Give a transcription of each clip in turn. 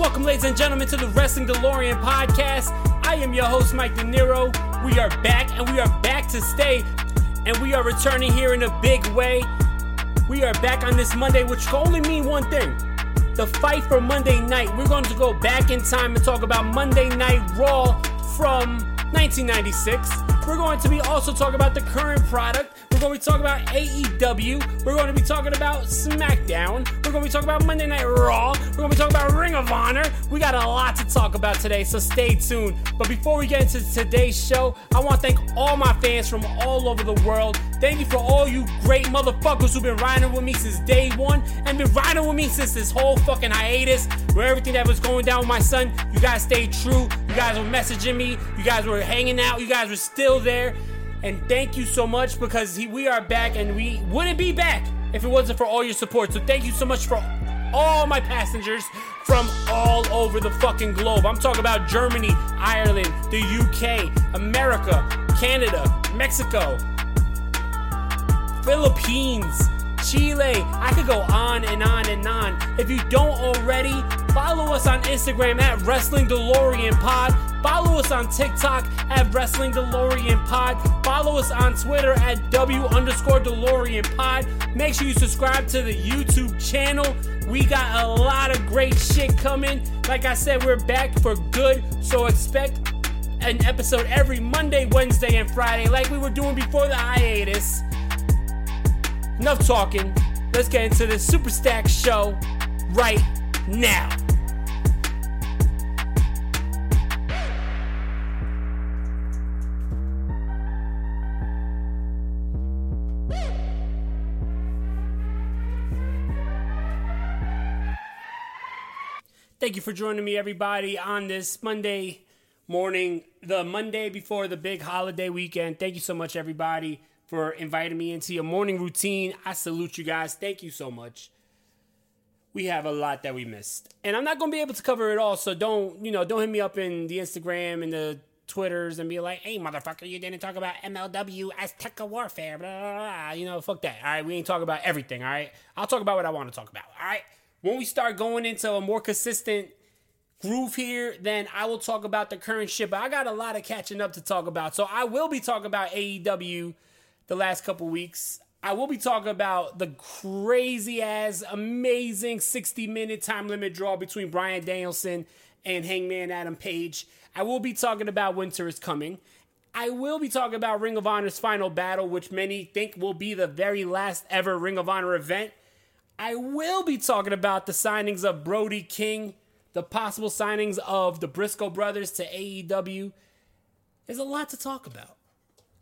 Welcome, ladies and gentlemen, to the Wrestling DeLorean podcast. I am your host, Mike De Niro. We are back, and we are back to stay, and we are returning here in a big way. We are back on this Monday, which can only mean one thing the fight for Monday night. We're going to go back in time and talk about Monday Night Raw from 1996. We're going to be also talking about the current product. We're going to be talking about AEW. We're going to be talking about SmackDown. We're going to be talking about Monday Night Raw. We're going to be talking about Ring of Honor. We got a lot to talk about today, so stay tuned. But before we get into today's show, I want to thank all my fans from all over the world. Thank you for all you great motherfuckers who've been riding with me since day one and been riding with me since this whole fucking hiatus where everything that was going down with my son. You guys stayed true. You guys were messaging me. You guys were hanging out. You guys were still there. And thank you so much because he, we are back and we wouldn't be back if it wasn't for all your support. So thank you so much for all my passengers from all over the fucking globe. I'm talking about Germany, Ireland, the UK, America, Canada, Mexico, Philippines, Chile. I could go on and on and on. If you don't already, follow us on Instagram at Wrestling DeLorean Pod. Follow us on TikTok at Wrestling DeLorean Pod. Follow us on Twitter at W underscore DeLorean Pod. Make sure you subscribe to the YouTube channel. We got a lot of great shit coming. Like I said, we're back for good. So expect an episode every Monday, Wednesday, and Friday, like we were doing before the hiatus. Enough talking. Let's get into the Super Stack show right now. Thank you for joining me, everybody, on this Monday morning, the Monday before the big holiday weekend. Thank you so much, everybody, for inviting me into your morning routine. I salute you guys. Thank you so much. We have a lot that we missed, and I'm not going to be able to cover it all. So don't, you know, don't hit me up in the Instagram and the Twitters and be like, "Hey, motherfucker, you didn't talk about MLW Azteca Warfare." Blah, blah, blah. You know, fuck that. All right, we ain't talking about everything. All right, I'll talk about what I want to talk about. All right when we start going into a more consistent groove here, then I will talk about the current shit. But I got a lot of catching up to talk about. So I will be talking about AEW the last couple weeks. I will be talking about the crazy ass, amazing 60 minute time limit draw between Bryan Danielson and Hangman Adam Page. I will be talking about Winter is Coming. I will be talking about Ring of Honor's final battle, which many think will be the very last ever Ring of Honor event. I will be talking about the signings of Brody King, the possible signings of the Briscoe brothers to AEW. There's a lot to talk about.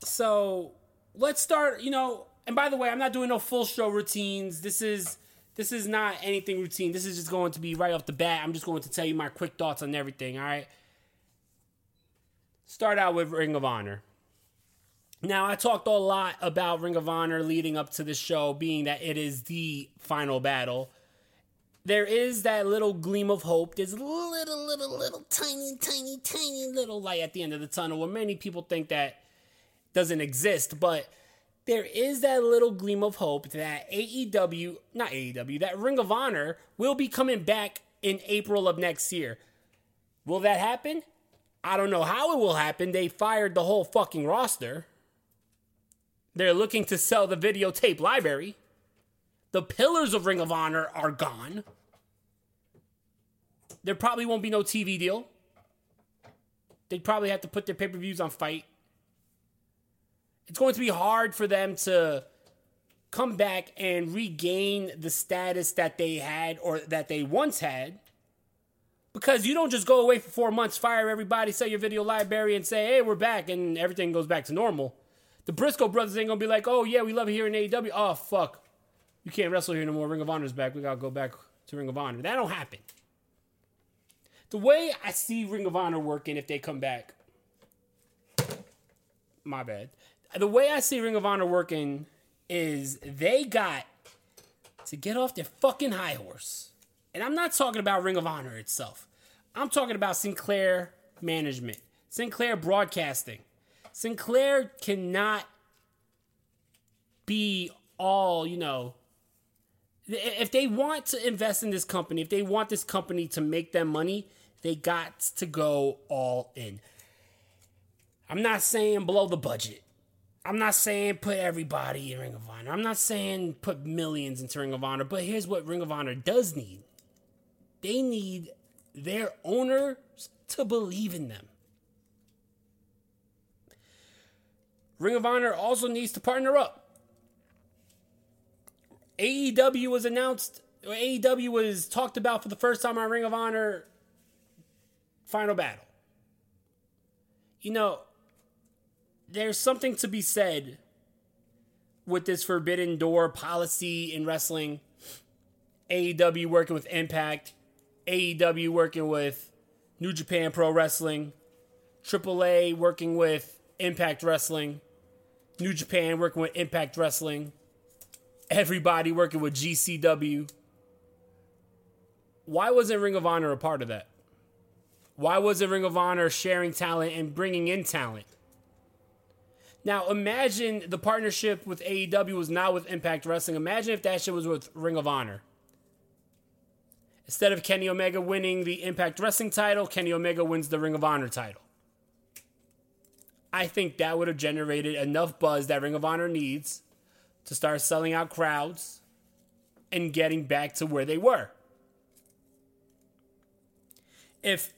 So let's start, you know, and by the way, I'm not doing no full show routines. This is this is not anything routine. This is just going to be right off the bat. I'm just going to tell you my quick thoughts on everything, all right? Start out with Ring of Honor. Now, I talked a lot about Ring of Honor leading up to the show, being that it is the final battle. There is that little gleam of hope. There's little, little, little, tiny, tiny, tiny little light at the end of the tunnel where many people think that doesn't exist. But there is that little gleam of hope that AEW, not AEW, that Ring of Honor will be coming back in April of next year. Will that happen? I don't know how it will happen. They fired the whole fucking roster. They're looking to sell the videotape library. The pillars of Ring of Honor are gone. There probably won't be no TV deal. They'd probably have to put their pay per views on FITE. It's going to be hard for them to come back and regain the status that they had or that they once had. Because you don't just go away for four months, fire everybody, sell your video library, and say, hey, we're back, and everything goes back to normal. The Briscoe brothers ain't gonna be like, oh, yeah, we love it here in AEW. Oh, fuck. You can't wrestle here no more. Ring of Honor's back. We gotta go back to Ring of Honor. That don't happen. The way I see Ring of Honor working if they come back, my bad. The way I see Ring of Honor working is they got to get off their fucking high horse. And I'm not talking about Ring of Honor itself. I'm talking about Sinclair management, Sinclair broadcasting. Sinclair cannot be all, you know, if they want to invest in this company, if they want this company to make them money, they got to go all in. I'm not saying blow the budget. I'm not saying put everybody in Ring of Honor. I'm not saying put millions into Ring of Honor, but here's what Ring of Honor does need they need their owners to believe in them. Ring of Honor also needs to partner up. AEW was announced, AEW was talked about for the first time on Ring of Honor Final Battle. You know, there's something to be said with this forbidden door policy in wrestling. AEW working with Impact, AEW working with New Japan Pro Wrestling, AAA working with Impact Wrestling, New Japan working with Impact Wrestling, everybody working with GCW. Why wasn't Ring of Honor a part of that? Why wasn't Ring of Honor sharing talent and bringing in talent? Now, imagine the partnership with AEW was not with Impact Wrestling. Imagine if that shit was with Ring of Honor. Instead of Kenny Omega winning the Impact Wrestling title, Kenny Omega wins the Ring of Honor title. I think that would have generated enough buzz that Ring of Honor needs to start selling out crowds and getting back to where they were. If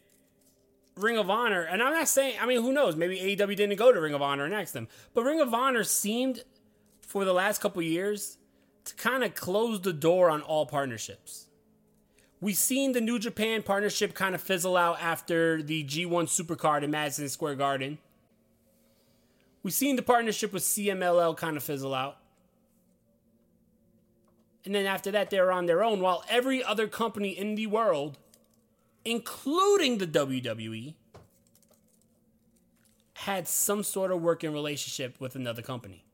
Ring of Honor, and I'm not saying, I mean, who knows? Maybe AEW didn't go to Ring of Honor and ask them. But Ring of Honor seemed, for the last couple years, to kind of close the door on all partnerships. We've seen the New Japan partnership kind of fizzle out after the G1 Supercard in Madison Square Garden. We've seen the partnership with CMLL kind of fizzle out. And then after that, they're on their own, while every other company in the world including the WWE, had some sort of working relationship with another company.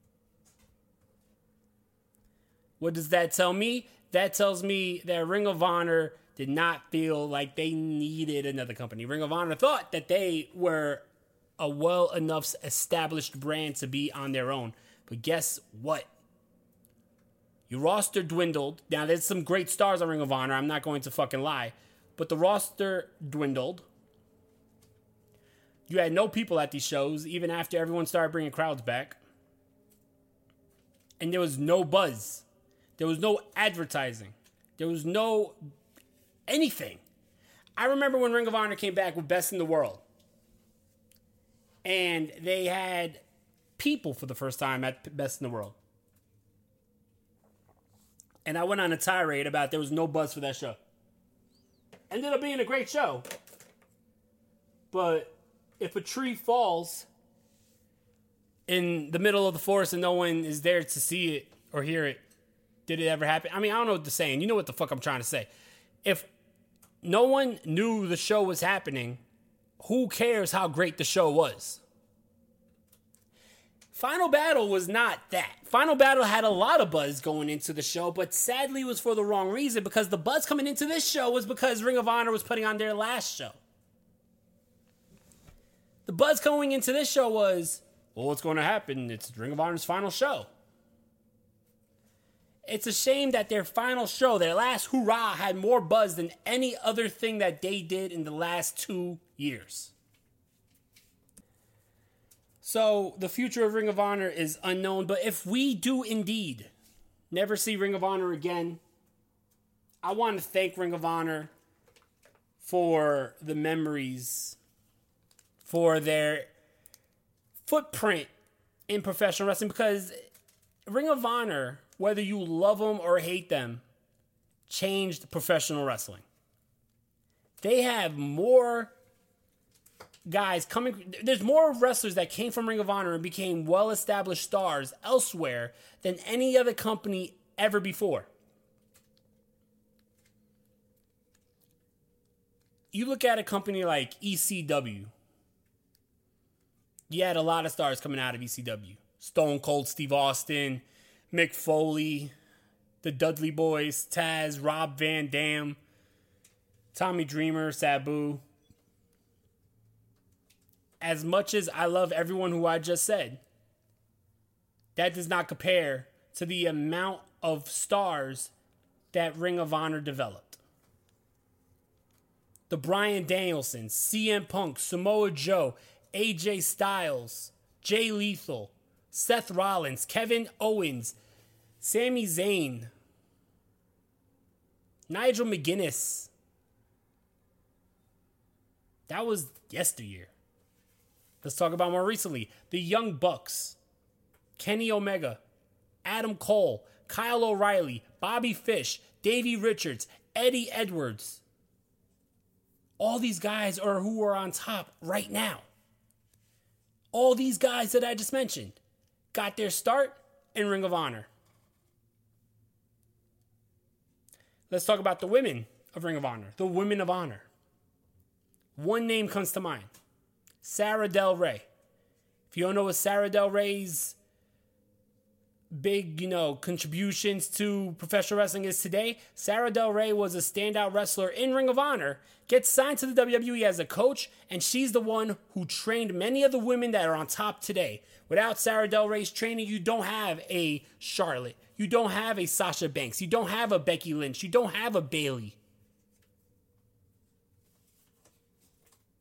What does that tell me? That tells me that Ring of Honor did not feel like they needed another company. Ring of Honor thought that they were a well enough established brand to be on their own. But guess what? Your roster dwindled. Now, there's some great stars on Ring of Honor. I'm not going to fucking lie but the roster dwindled. You had no people at these shows, even after everyone started bringing crowds back. And there was no buzz. There was no advertising. There was no anything. I remember when Ring of Honor came back with Best in the World. And they had people for the first time at Best in the World. And I went on a tirade about there was no buzz for that show ended up being a great show. But if a tree falls in the middle of the forest and no one is there to see it or hear it, did it ever happen? I mean, I don't know what the saying. You know what the fuck I'm trying to say. If no one knew the show was happening, who cares how great the show was? Final Battle was not that. Final Battle had a lot of buzz going into the show, but sadly was for the wrong reason because the buzz coming into this show was because Ring of Honor was putting on their last show. The buzz going into this show was, well, what's going to happen? It's Ring of Honor's final show. It's a shame that their final show, their last hurrah, had more buzz than any other thing that they did in the last two years. So the future of Ring of Honor is unknown, but if we do indeed never see Ring of Honor again, I want to thank Ring of Honor for the memories, for their footprint in professional wrestling because Ring of Honor, whether you love them or hate them, changed professional wrestling. They have more guys coming. There's more wrestlers that came from Ring of Honor and became well established stars elsewhere than any other company ever before. You look at a company like ECW, you had a lot of stars coming out of ECW. Stone Cold Steve Austin, Mick Foley, the Dudley Boys, Taz, Rob Van Dam, Tommy Dreamer, Sabu. As much as I love everyone who I just said, that does not compare to the amount of stars that Ring of Honor developed. The Bryan Danielson, CM Punk, Samoa Joe, AJ Styles, Jay Lethal, Seth Rollins, Kevin Owens, Sami Zayn, Nigel McGuinness. That was yesteryear. Let's talk about more recently. The Young Bucks, Kenny Omega, Adam Cole, Kyle O'Reilly, Bobby Fish, Davey Richards, Eddie Edwards. All these guys are who are on top right now. All these guys that I just mentioned got their start in Ring of Honor. Let's talk about the women of Ring of Honor, the Women of Honor. One name comes to mind Sara Del Rey. If you don't know what Sara Del Rey's big, you know, contributions to professional wrestling is today, Sara Del Rey was a standout wrestler in Ring of Honor, gets signed to the WWE as a coach, and she's the one who trained many of the women that are on top today. Without Sara Del Rey's training, you don't have a Charlotte. You don't have a Sasha Banks. You don't have a Becky Lynch. You don't have a Bayley.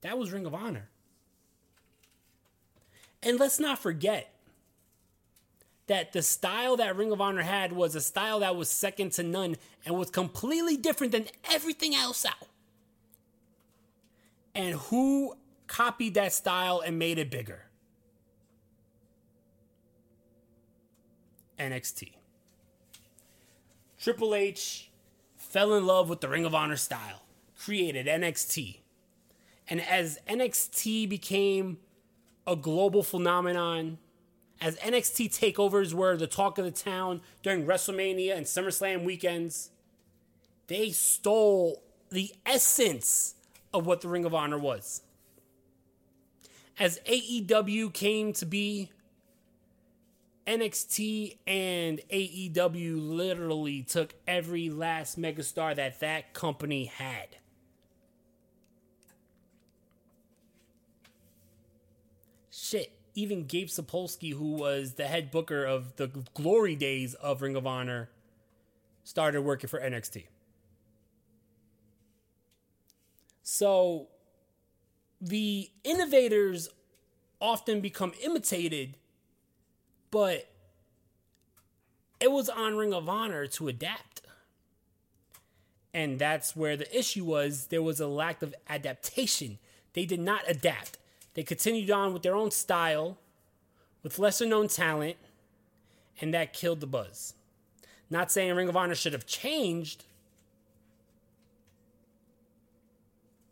That was Ring of Honor. And let's not forget that the style that Ring of Honor had was a style that was second to none and was completely different than everything else out. And who copied that style and made it bigger? NXT. Triple H fell in love with the Ring of Honor style, created NXT. And as NXT became a global phenomenon, as NXT takeovers were the talk of the town during WrestleMania and SummerSlam weekends, they stole the essence of what the Ring of Honor was. As AEW came to be, NXT and AEW literally took every last megastar that that company had. Shit, even Gabe Sapolsky, who was the head booker of the glory days of Ring of Honor, started working for NXT. So the innovators often become imitated, but it was on Ring of Honor to adapt. And that's where the issue was there was a lack of adaptation. They did not adapt. They continued on with their own style, with lesser known talent, and that killed the buzz. Not saying Ring of Honor should have changed.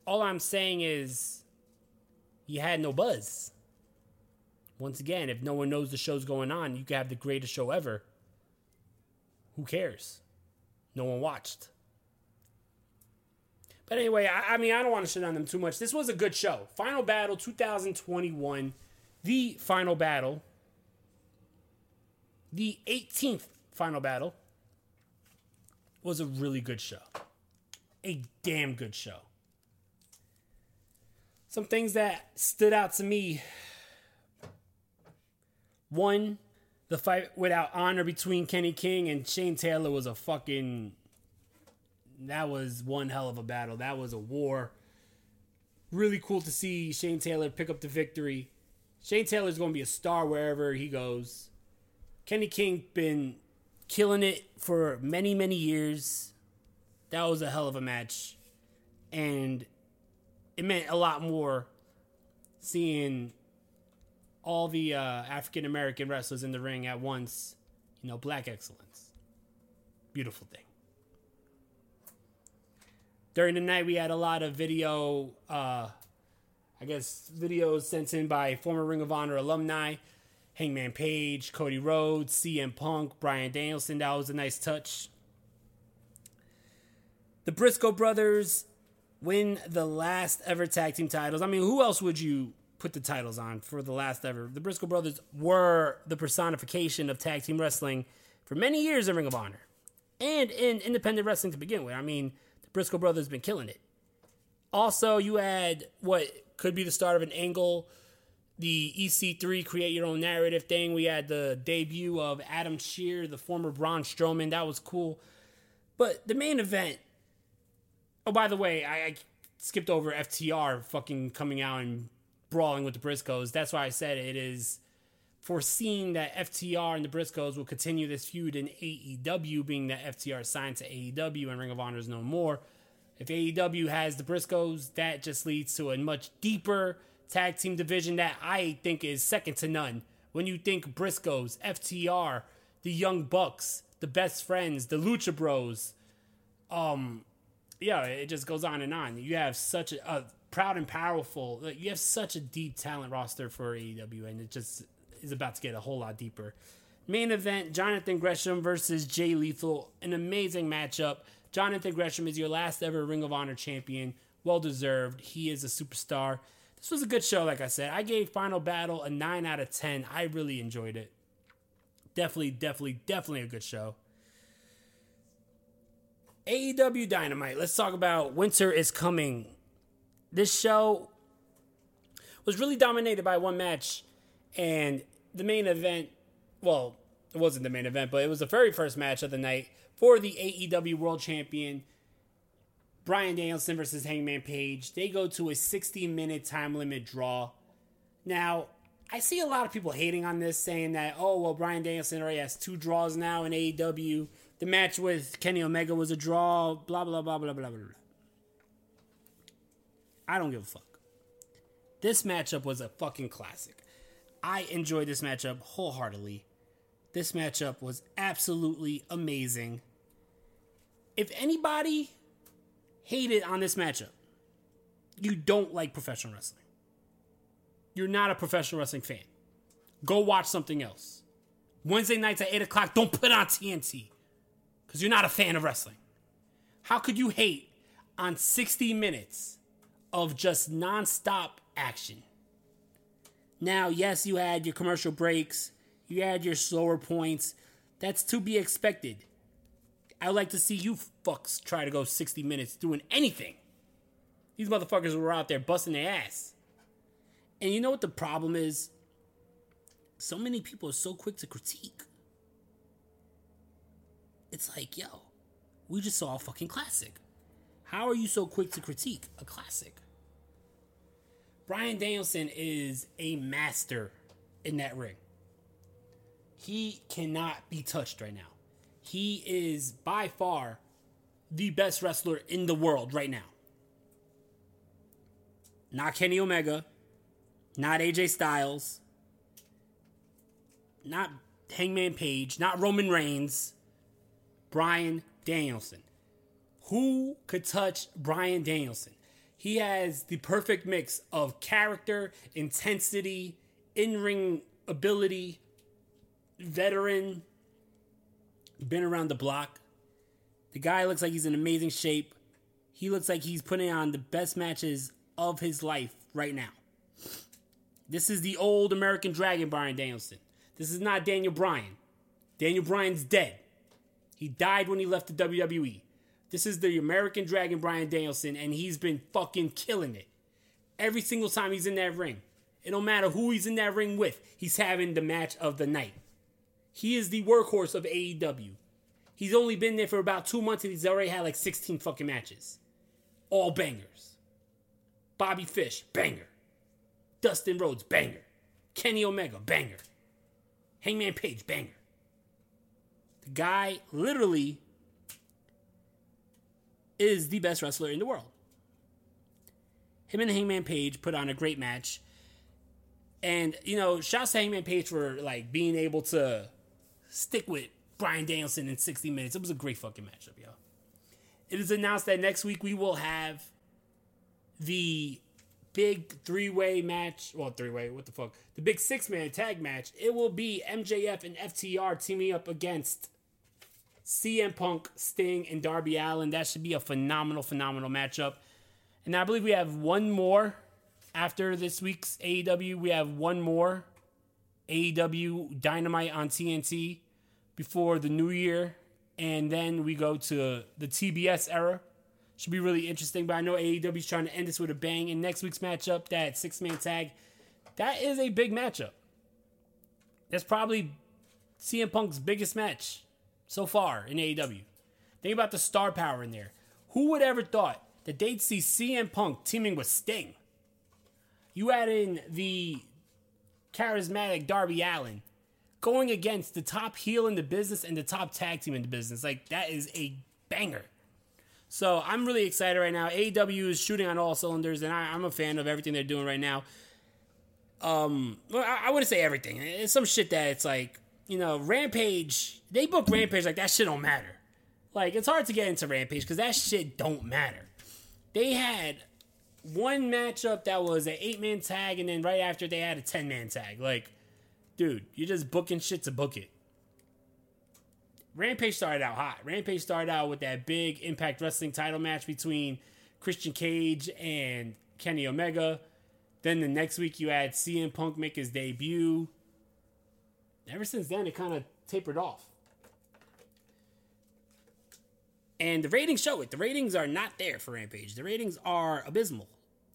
All I'm saying is you had no buzz. Once again, if no one knows the show's going on, you could have the greatest show ever. Who cares? No one watched. But anyway, I, I mean, I don't want to shit on them too much. This was a good show. Final Battle 2021, the final battle, the 18th final battle, was a really good show. A damn good show. Some things that stood out to me. One, the fight without honor between Kenny King and Shane Taylor was a fucking that was one hell of a battle. That was a war. Really cool to see Shane Taylor pick up the victory. Shane Taylor's going to be a star wherever he goes. Kenny King been killing it for many, many years. That was a hell of a match. And it meant a lot more seeing all the uh, African American wrestlers in the ring at once. You know, black excellence. Beautiful thing. During the night, we had a lot of video, uh, I guess, videos sent in by former Ring of Honor alumni Hangman Page, Cody Rhodes, CM Punk, Bryan Danielson. That was a nice touch. The Briscoe brothers win the last ever tag team titles. I mean, who else would you put the titles on for the last ever? The Briscoe brothers were the personification of tag team wrestling for many years in Ring of Honor and in independent wrestling to begin with. I mean, Briscoe brothers been killing it. Also, you had what could be the start of an angle the EC3 create your own narrative thing. We had the debut of Adam Scherr, the former Braun Strowman. That was cool. But the main event. Oh, by the way, I, I skipped over FTR fucking coming out and brawling with the Briscoes. That's why I said it is foreseen that FTR and the Briscoes will continue this feud in AEW, being that FTR signed to AEW and Ring of Honor is no more. If AEW has the Briscoes, that just leads to a much deeper tag team division that I think is second to none. When you think Briscoes, FTR, the Young Bucks, the Best Friends, the Lucha Bros, um, yeah, it just goes on and on. You have such a, a proud and powerful. You have such a deep talent roster for AEW, and it just is about to get a whole lot deeper. Main event: Jonathan Gresham versus Jay Lethal. An amazing matchup. Jonathan Gresham is your last ever Ring of Honor champion. Well deserved. He is a superstar. This was a good show, like I said. I gave Final Battle a 9 out of 10. I really enjoyed it. Definitely, definitely, definitely a good show. AEW Dynamite. Let's talk about Winter is Coming. This show was really dominated by one match, and the main event, well, it wasn't the main event, but it was the very first match of the night for the AEW World Champion Bryan Danielson versus Hangman Page. They go to a 60 minute time limit draw. Now, I see a lot of people hating on this, saying that, oh, well, Bryan Danielson already has two draws now in AEW. The match with Kenny Omega was a draw, blah, blah, blah, blah, blah, blah, blah. I don't give a fuck. This matchup was a fucking classic. I enjoyed this matchup wholeheartedly. This matchup was absolutely amazing. If anybody hated on this matchup, you don't like professional wrestling. You're not a professional wrestling fan. Go watch something else. Wednesday nights at 8 o'clock, don't put on TNT because you're not a fan of wrestling. How could you hate on 60 minutes of just nonstop action? Now, yes, you had your commercial breaks, you had your slower points. That's to be expected. I would like to see you fucks try to go 60 minutes doing anything. These motherfuckers were out there busting their ass. And you know what the problem is? So many people are so quick to critique. It's like, yo, we just saw a fucking classic. How are you so quick to critique a classic? Bryan Danielson is a master in that ring. He cannot be touched right now. He is by far the best wrestler in the world right now. Not Kenny Omega, not AJ Styles, not Hangman Page, not Roman Reigns, Bryan Danielson. Who could touch Bryan Danielson? He has the perfect mix of character, intensity, in ring ability, veteran, been around the block. The guy looks like he's in amazing shape. He looks like he's putting on the best matches of his life right now. This is the old American Dragon Bryan Danielson. This is not Daniel Bryan. Daniel Bryan's dead. He died when he left the WWE. This is the American Dragon Bryan Danielson, and he's been fucking killing it. Every single time he's in that ring. It don't matter who he's in that ring with, he's having the match of the night. He is the workhorse of AEW. He's only been there for about two months and he's already had like 16 fucking matches. All bangers. Bobby Fish, banger. Dustin Rhodes, banger. Kenny Omega, banger. Hangman Page, banger. The guy literally is the best wrestler in the world. Him and Hangman Page put on a great match. And, you know, shouts to Hangman Page for, like, being able to stick with Bryan Danielson in 60 minutes. It was a great fucking matchup, y'all. It is announced that next week we will have the big three way match. Well, three way, what the fuck? The big six man tag match. It will be MJF and FTR teaming up against CM Punk, Sting, and Darby Allin. That should be a phenomenal, phenomenal matchup. And I believe we have one more after this week's AEW. We have one more AEW Dynamite on TNT before the new year. And then we go to the TBS era. Should be really interesting. But I know AEW is trying to end this with a bang. And next week's matchup, that six man tag, that is a big matchup. That's probably CM Punk's biggest match so far in AEW. Think about the star power in there. Who would ever thought that they'd see CM Punk teaming with Sting? You add in the charismatic Darby Allin going against the top heel in the business and the top tag team in the business. Like, that is a banger. So I'm really excited right now. AEW is shooting on all cylinders, and I, am a fan of everything they're doing right now. Um, well, I, I wouldn't say everything. It's some shit that it's like, you know, Rampage. They book Rampage like that shit don't matter. Like it's hard to get into Rampage because that shit don't matter. They had one matchup that was an eight man tag, and then right after they had a ten man tag. Like, dude, you're just booking shit to book it. Rampage started out hot. Rampage started out with that big Impact Wrestling title match between Christian Cage and Kenny Omega. Then the next week you had CM Punk make his debut. Ever since then, it kind of tapered off. And the ratings show it. The ratings are not there for Rampage. The ratings are abysmal,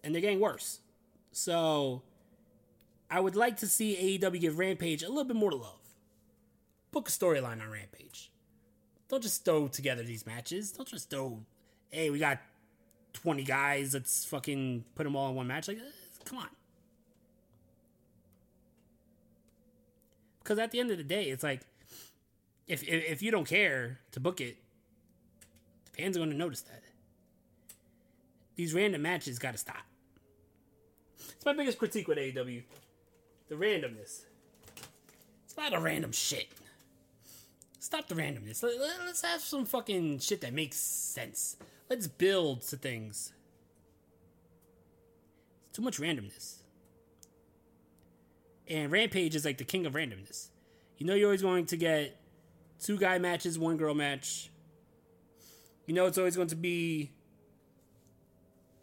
and they're getting worse. So, I would like to see AEW give Rampage a little bit more love. Book a storyline on Rampage. Don't just throw together these matches. Don't just throw, hey, we got 20 guys, let's fucking put them all in one match. Like, uh, come on. Because at the end of the day, it's like, if, if, if you don't care to book it, the fans are going to notice that. These random matches got to stop. It's my biggest critique with AEW the randomness. It's a lot of random shit. Stop the randomness. Let's have some fucking shit that makes sense. Let's build to things. It's too much randomness. And Rampage is like the king of randomness. You know you're always going to get two guy matches, one girl match. You know it's always going to be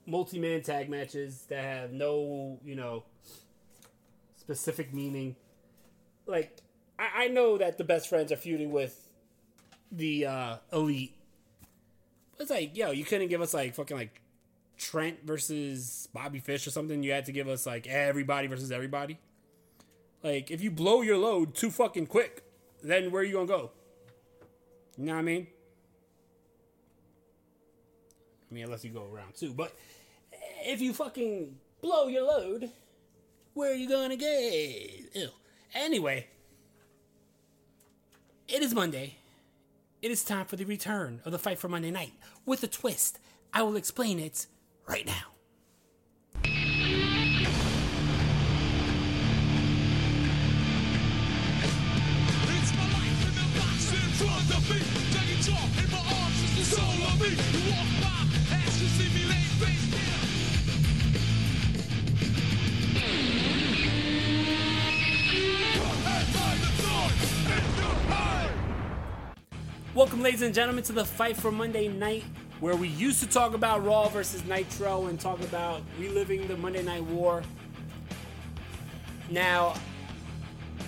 multi man tag matches that have no, you know, specific meaning. Like, I, I know that the best friends are feuding with the uh, elite. But it's like, yo, you couldn't give us like fucking like Trent versus Bobby Fish or something. You had to give us like everybody versus everybody. Like, if you blow your load too fucking quick, then where are you gonna go? You know what I mean? I mean, unless you go around two. But if you fucking blow your load, where are you gonna go? Ew. Anyway, it is Monday. It is time for the return of the fight for Monday night with a twist. I will explain it right now. Welcome, ladies and gentlemen, to the Fight for Monday Night, where we used to talk about Raw versus Nitro and talk about reliving the Monday Night War. Now,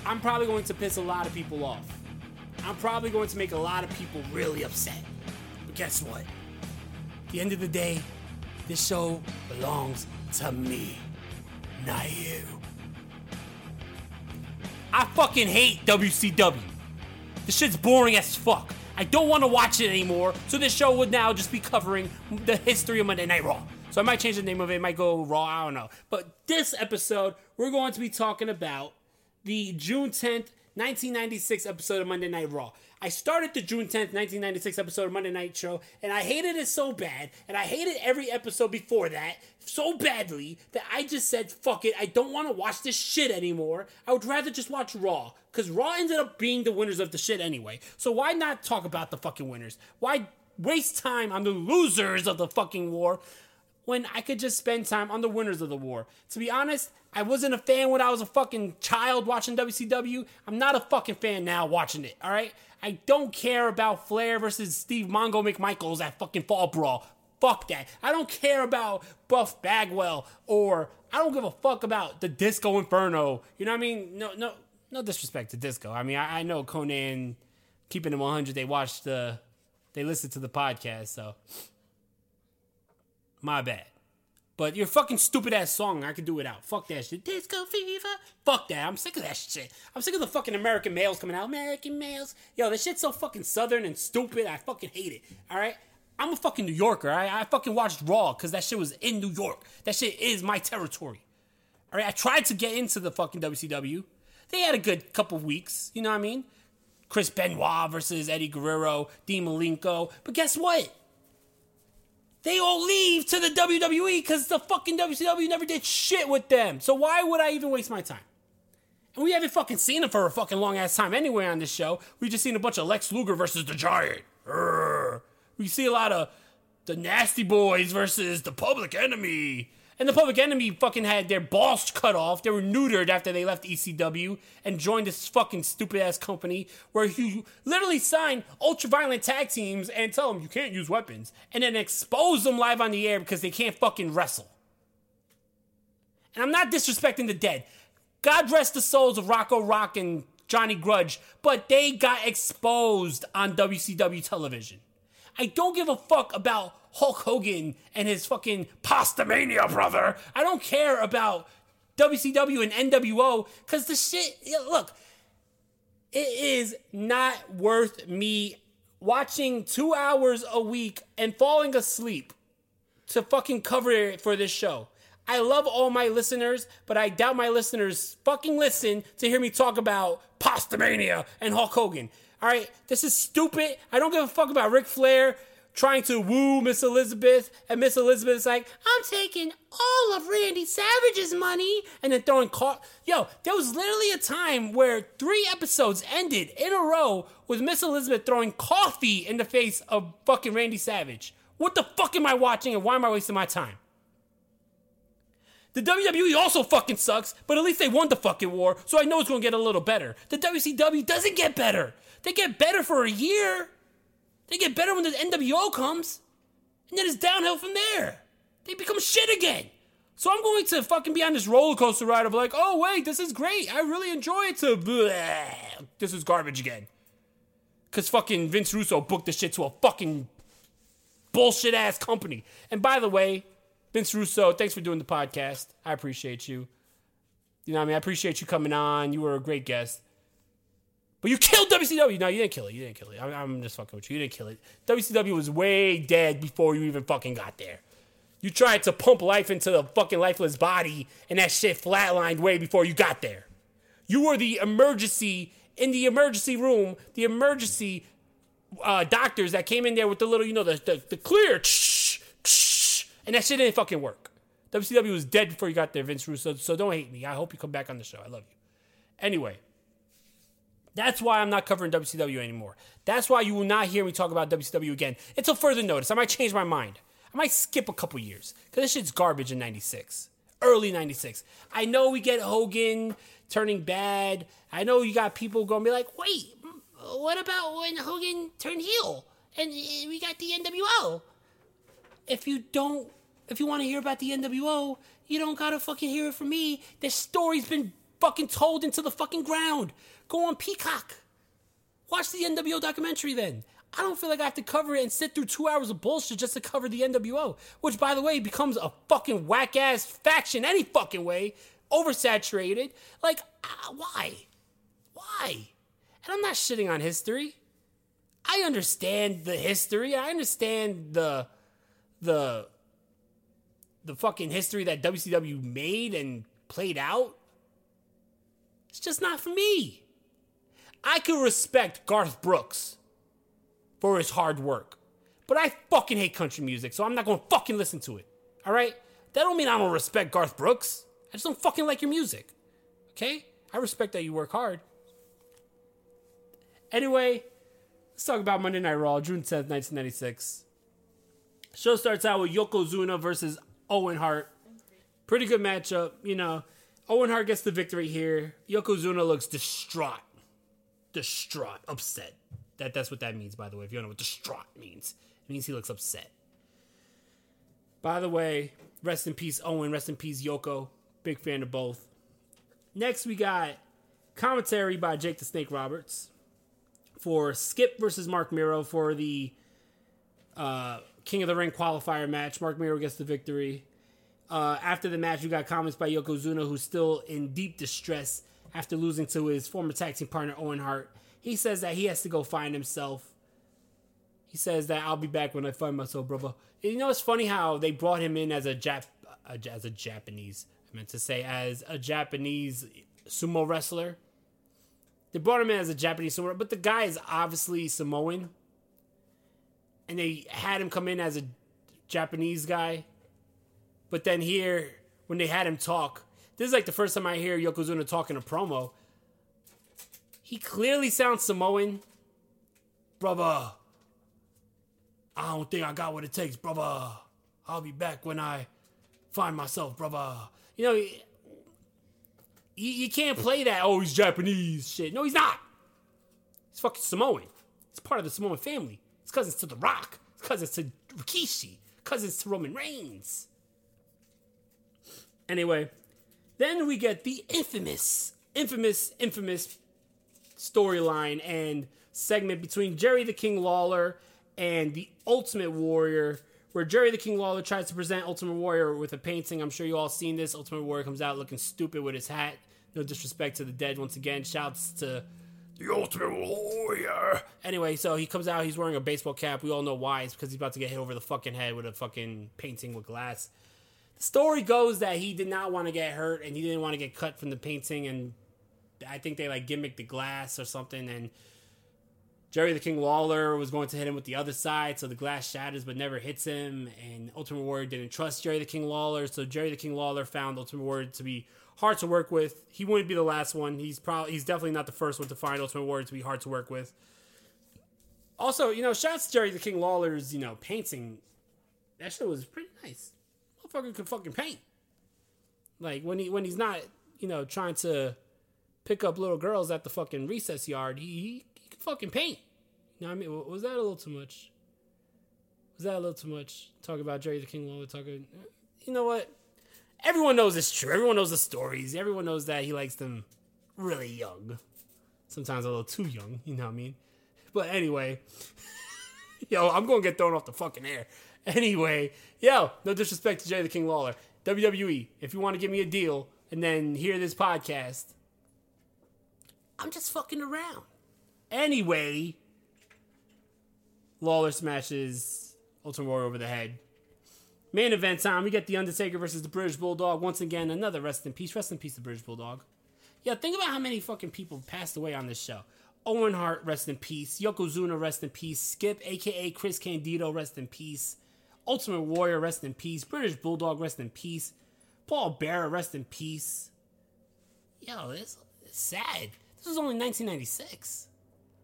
I'm probably going to piss a lot of people off. I'm probably going to make a lot of people really upset. But guess what? At the end of the day, this show belongs to me, not you. I fucking hate WCW. This shit's boring as fuck. I don't want to watch it anymore. So this show would now just be covering the history of Monday Night Raw. So I might change the name of it. It might go Raw. I don't know. But this episode, we're going to be talking about the June 10th, 1996 episode of Monday Night Raw. I started the June 10th, 1996 episode of Monday Night Show, and I hated it so bad, and I hated every episode before that so badly that I just said, fuck it, I don't want to watch this shit anymore. I would rather just watch Raw, because Raw ended up being the winners of the shit anyway. So why not talk about the fucking winners? Why waste time on the losers of the fucking war when I could just spend time on the winners of the war. To be honest, I wasn't a fan when I was a fucking child watching WCW. I'm not a fucking fan now watching it, all right? I don't care about Flair versus Steve Mongo McMichaels at fucking Fall Brawl. Fuck that. I don't care about Buff Bagwell or I don't give a fuck about the Disco Inferno. You know what I mean? No, no, no disrespect to Disco. I mean, I, I know Konnan, keeping it 100. They watched the, they listened to the podcast, so my bad. But your fucking stupid ass song, I can do it out. Fuck that shit. Disco fever. Fuck that. I'm sick of that shit. I'm sick of the fucking American males coming out. American males. Yo, this shit's so fucking southern and stupid. I fucking hate it. All right. I'm a fucking New Yorker. I, I fucking watched Raw because that shit was in New York. That shit is my territory. All right. I tried to get into the fucking WCW. They had a good couple weeks. You know what I mean? Chris Benoit versus Eddie Guerrero, Dean Malenko. But guess what? They all leave to the WWE because the fucking WCW never did shit with them. So why would I even waste my time? And we haven't fucking seen them for a fucking long ass time anyway on this show. We just seen a bunch of Lex Luger versus the Giant. Urgh. We see a lot of the Nasty Boys versus the Public Enemy. And the Public Enemy fucking had their balls cut off. They were neutered after they left ECW and joined this fucking stupid ass company where you literally sign ultra violent tag teams and tell them you can't use weapons and then expose them live on the air because they can't fucking wrestle. And I'm not disrespecting the dead. God rest the souls of Rocco Rock and Johnny Grunge, but they got exposed on WCW television. I don't give a fuck about Hulk Hogan and his fucking Pasta Mania, brother. I don't care about WCW and NWO because the shit, look, it is not worth me watching two hours a week and falling asleep to fucking cover it for this show. I love all my listeners, but I doubt my listeners fucking listen to hear me talk about Pasta Mania and Hulk Hogan. All right, this is stupid. I don't give a fuck about Ric Flair trying to woo Miss Elizabeth, and Miss Elizabeth's like, I'm taking all of Randy Savage's money, and then throwing car. Yo, there was literally a time where three episodes ended in a row with Miss Elizabeth throwing coffee in the face of fucking Randy Savage. What the fuck am I watching, and why am I wasting my time? The WWE also fucking sucks, but at least they won the fucking war, so I know it's gonna get a little better. The WCW doesn't get better. They get better for a year. They get better when the NWO comes, and then it's downhill from there. They become shit again. So I'm going to fucking be on this roller coaster ride of like, oh wait, this is great. I really enjoy it. To bleh, this is garbage again. Cause fucking Vince Russo booked this shit to a fucking bullshit ass company. And by the way, Vince Russo, thanks for doing the podcast. I appreciate you. You know what I mean? I appreciate you coming on. You were a great guest. But you killed WCW. No, you didn't kill it. You didn't kill it. I'm, I'm just fucking with you. You didn't kill it. WCW was way dead before you even fucking got there. You tried to pump life into the fucking lifeless body, and that shit flatlined way before you got there. You were the emergency in the emergency room, the emergency uh, doctors that came in there with the little, you know, the the, the clear, and that shit didn't fucking work. WCW was dead before you got there, Vince Russo. So don't hate me. I hope you come back on the show. I love you. Anyway, that's why I'm not covering WCW anymore. That's why you will not hear me talk about WCW again until further notice. I might change my mind. I might skip a couple years because this shit's garbage in 96. Early 96. I know we get Hogan turning bad. I know you got people going to be like, wait, what about when Hogan turned heel and eh, we got the NWO? If you don't, if you want to hear about the NWO, you don't gotta fucking hear it from me. This story's been fucking told into the fucking ground. Go on Peacock. Watch the NWO documentary then. I don't feel like I have to cover it and sit through two hours of bullshit just to cover the NWO, which, by the way, becomes a fucking whack ass faction any fucking way, oversaturated. Like, uh, why? Why? And I'm not shitting on history. I understand the history. I understand the the the fucking history that WCW made and played out. It's just not for me. I can respect Garth Brooks for his hard work, but I fucking hate country music, so I'm not gonna fucking listen to it. All right? That don't mean I don't respect Garth Brooks. I just don't fucking like your music. Okay? I respect that you work hard. Anyway, let's talk about Monday Night Raw, June 10th, 1996. Show starts out with Yokozuna versus Owen Hart. Pretty good matchup, you know. Owen Hart gets the victory here. Yokozuna looks distraught. Distraught, upset. That that's what that means, by the way. If you don't know what distraught means, it means he looks upset. By the way, rest in peace, Owen. Rest in peace, Yoko. Big fan of both. Next, we got commentary by Jake the Snake Roberts for Skip versus Marc Mero for the uh, King of the Ring qualifier match. Marc Mero gets the victory. Uh, after the match, we got comments by Yokozuna, who's still in deep distress after losing to his former tag team partner Owen Hart. He says that he has to go find himself. He says that I'll be back when I find myself, brother. You know, it's funny how they brought him in as a Jap, as a Japanese. I meant to say as a Japanese sumo wrestler. They brought him in as a Japanese sumo, but the guy is obviously Samoan. And they had him come in as a Japanese guy but then here, when they had him talk, this is like the first time I hear Yokozuna talking a promo. He clearly sounds Samoan. Brother, I don't think I got what it takes, brother. I'll be back when I find myself, brother. You know, you, you can't play that, oh, he's Japanese shit. No, he's not. He's fucking Samoan. He's part of the Samoan family. It's cousins to The Rock. It's cousins to Rikishi. Cousins to Roman Reigns. Anyway, then we get the infamous, infamous, infamous storyline and segment between Jerry the King Lawler and the Ultimate Warrior, where Jerry the King Lawler tries to present Ultimate Warrior with a painting. I'm sure you all seen this. Ultimate Warrior comes out looking stupid with his hat. No disrespect to the dead once again. Shouts to the Ultimate Warrior. Anyway, so he comes out, he's wearing a baseball cap. We all know why. It's because he's about to get hit over the fucking head with a fucking painting with glass. Story goes that he did not want to get hurt and he didn't want to get cut from the painting, and I think they like gimmicked the glass or something. And Jerry the King Lawler was going to hit him with the other side, so the glass shatters but never hits him. And Ultimate Warrior didn't trust Jerry the King Lawler, so Jerry the King Lawler found Ultimate Warrior to be hard to work with. He wouldn't be the last one. He's probably he's definitely not the first one to find Ultimate Warrior to be hard to work with. Also, you know, shouts to Jerry the King Lawler's, you know, painting. That shit was pretty nice motherfucker can fucking paint. Like when he when he's not, you know, trying to pick up little girls at the fucking recess yard, he he, he can fucking paint. You know what I mean? Was that a little too much? Was that a little too much? Talk about Jerry the King Lawler talking. You know what? Everyone knows it's true. Everyone knows the stories. Everyone knows that he likes them really young. Sometimes a little too young, you know what I mean? But anyway, yo, I'm gonna get thrown off the fucking air. Anyway, yo, no disrespect to Jay the King Lawler. WWE, if you want to give me a deal and then hear this podcast, I'm just fucking around. Anyway, Lawler smashes Ultimate Warrior over the head. Main event time, we get The Undertaker versus the British Bulldog. Once again, another rest in peace. Rest in peace, the British Bulldog. Yeah, think about how many fucking people passed away on this show. Owen Hart, rest in peace. Yokozuna, rest in peace. Skip, aka Chris Candido, rest in peace. Ultimate Warrior, rest in peace. British Bulldog, rest in peace. Paul Bearer, rest in peace. Yo, this is sad. This was only 1996.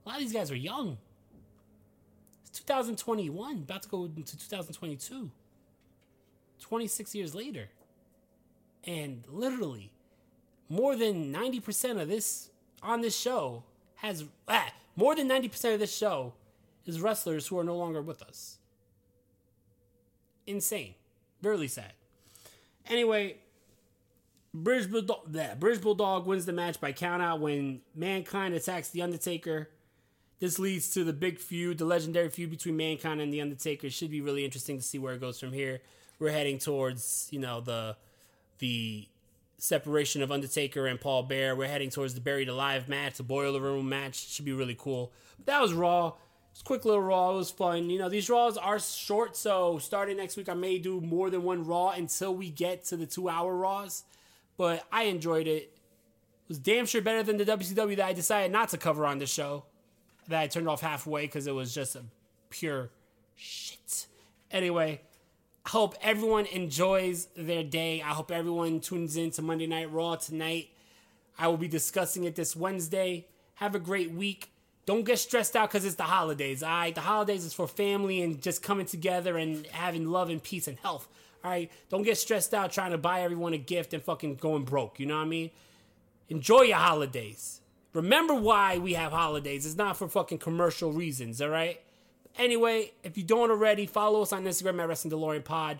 A lot of these guys were young. It's 2021, about to go into 2022. 26 years later. And literally, more than 90% of this on this show has ah, more than 90% of this show is wrestlers who are no longer with us insane. Really sad. Anyway, British Bulldog, that British Bulldog wins the match by countout when Mankind attacks The Undertaker. This leads to the big feud, the legendary feud between Mankind and The Undertaker. Should be really interesting to see where it goes from here. We're heading towards, you know, the the separation of Undertaker and Paul Bear. We're heading towards the Buried Alive match, the Boiler Room match. Should be really cool. But that was Raw. It's a quick little Raw. It was fun. You know, these Raws are short, so starting next week, I may do more than one Raw until we get to the two hour Raws. But I enjoyed it. It was damn sure better than the WCW that I decided not to cover on the show. That I turned off halfway because it was just a pure shit. Anyway, I hope everyone enjoys their day. I hope everyone tunes in to Monday Night Raw tonight. I will be discussing it this Wednesday. Have a great week. Don't get stressed out because it's the holidays. All right, the holidays is for family and just coming together and having love and peace and health. All right, don't get stressed out trying to buy everyone a gift and fucking going broke. You know what I mean? Enjoy your holidays. Remember why we have holidays. It's not for fucking commercial reasons. All right. Anyway, if you don't already, follow us on Instagram at Wrestling DeLorean Pod,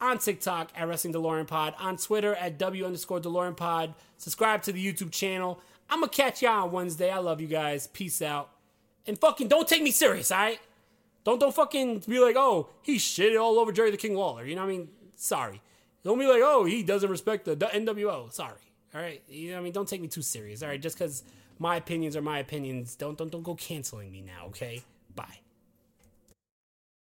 on TikTok at Wrestling DeLorean Pod, on Twitter at W underscore DeLorean Pod. Subscribe to the YouTube channel. I'm gonna catch y'all on Wednesday. I love you guys. Peace out. And fucking don't take me serious, alright? Don't don't fucking be like, oh, he shitted all over Jerry the King Lawler. You know what I mean? Sorry. Don't be like, oh, he doesn't respect the NWO. Sorry. All right. You know what I mean? Don't take me too serious. All right. Just because my opinions are my opinions, don't don't don't go canceling me now. Okay. Bye.